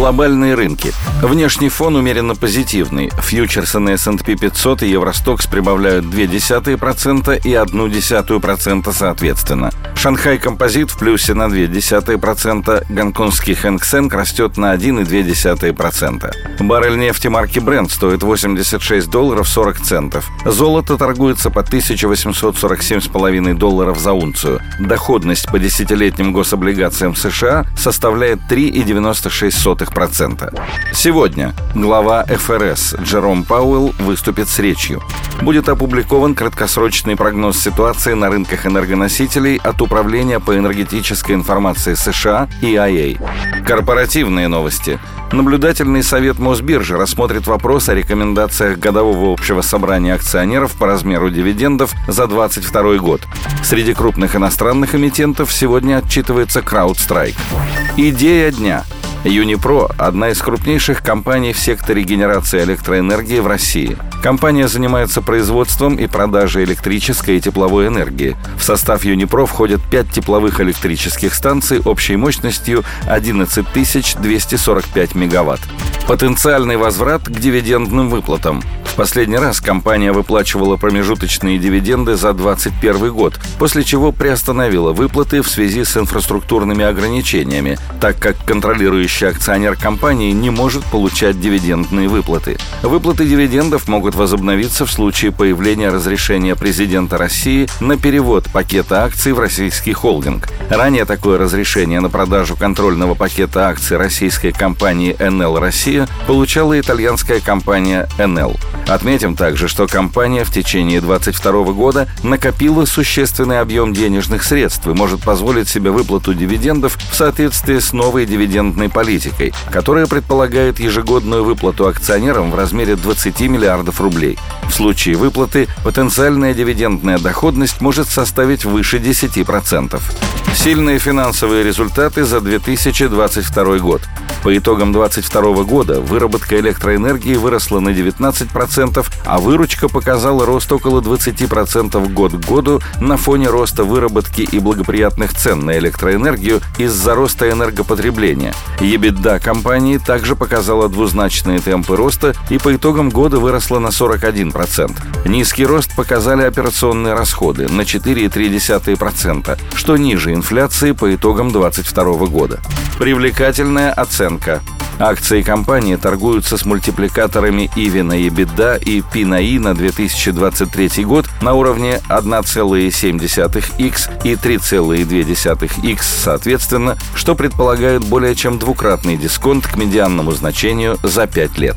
Глобальные рынки. Внешний фон умеренно позитивный. Фьючерсы на S&P 500 и Евростокс прибавляют 0,2% и 0,1% соответственно. Шанхай Композит в плюсе на 0,2%, гонконгский Хэнк Сенг растет на 1,2%. Баррель нефти марки Brent стоит 86 долларов 40 центов. Золото торгуется по 1847,5 долларов за унцию. Доходность по десятилетним гособлигациям США составляет 3,96%. Сегодня глава ФРС Джером Пауэлл выступит с речью. Будет опубликован краткосрочный прогноз ситуации на рынках энергоносителей от Управления по энергетической информации США EIA. Корпоративные новости. Наблюдательный совет Мосбиржи рассмотрит вопрос о рекомендациях годового общего собрания акционеров по размеру дивидендов за 2022 год. Среди крупных иностранных эмитентов сегодня отчитывается CrowdStrike. Идея дня – Юнипро – одна из крупнейших компаний в секторе генерации электроэнергии в России. Компания занимается производством и продажей электрической и тепловой энергии. В состав Юнипро входят пять тепловых электрических станций общей мощностью 11 245 мегаватт. Потенциальный возврат к дивидендным выплатам. В последний раз компания выплачивала промежуточные дивиденды за 2021 год, после чего приостановила выплаты в связи с инфраструктурными ограничениями, так как контролирующий акционер компании не может получать дивидендные выплаты. Выплаты дивидендов могут возобновиться в случае появления разрешения президента России на перевод пакета акций в российский холдинг. Ранее такое разрешение на продажу контрольного пакета акций российской компании «НЛ Россия» получала итальянская компания «НЛ». Отметим также, что компания в течение 2022 года накопила существенный объем денежных средств и может позволить себе выплату дивидендов в соответствии с новой дивидендной политикой, которая предполагает ежегодную выплату акционерам в размере 20 миллиардов рублей. В случае выплаты потенциальная дивидендная доходность может составить выше 10%. Сильные финансовые результаты за 2022 год. По итогам 2022 года выработка электроэнергии выросла на 19%, а выручка показала рост около 20% год к году на фоне роста выработки и благоприятных цен на электроэнергию из-за роста энергопотребления. EBITDA компании также показала двузначные темпы роста и по итогам года выросла на 41%. Низкий рост показали операционные расходы на 4,3%, что ниже инфляции по итогам 2022 года. Привлекательная оценка. Акции компании торгуются с мультипликаторами EV на EBITDA и P на I на 2023 год на уровне 1,7x и 3,2x соответственно, что предполагает более чем двукратный дисконт к медианному значению за 5 лет.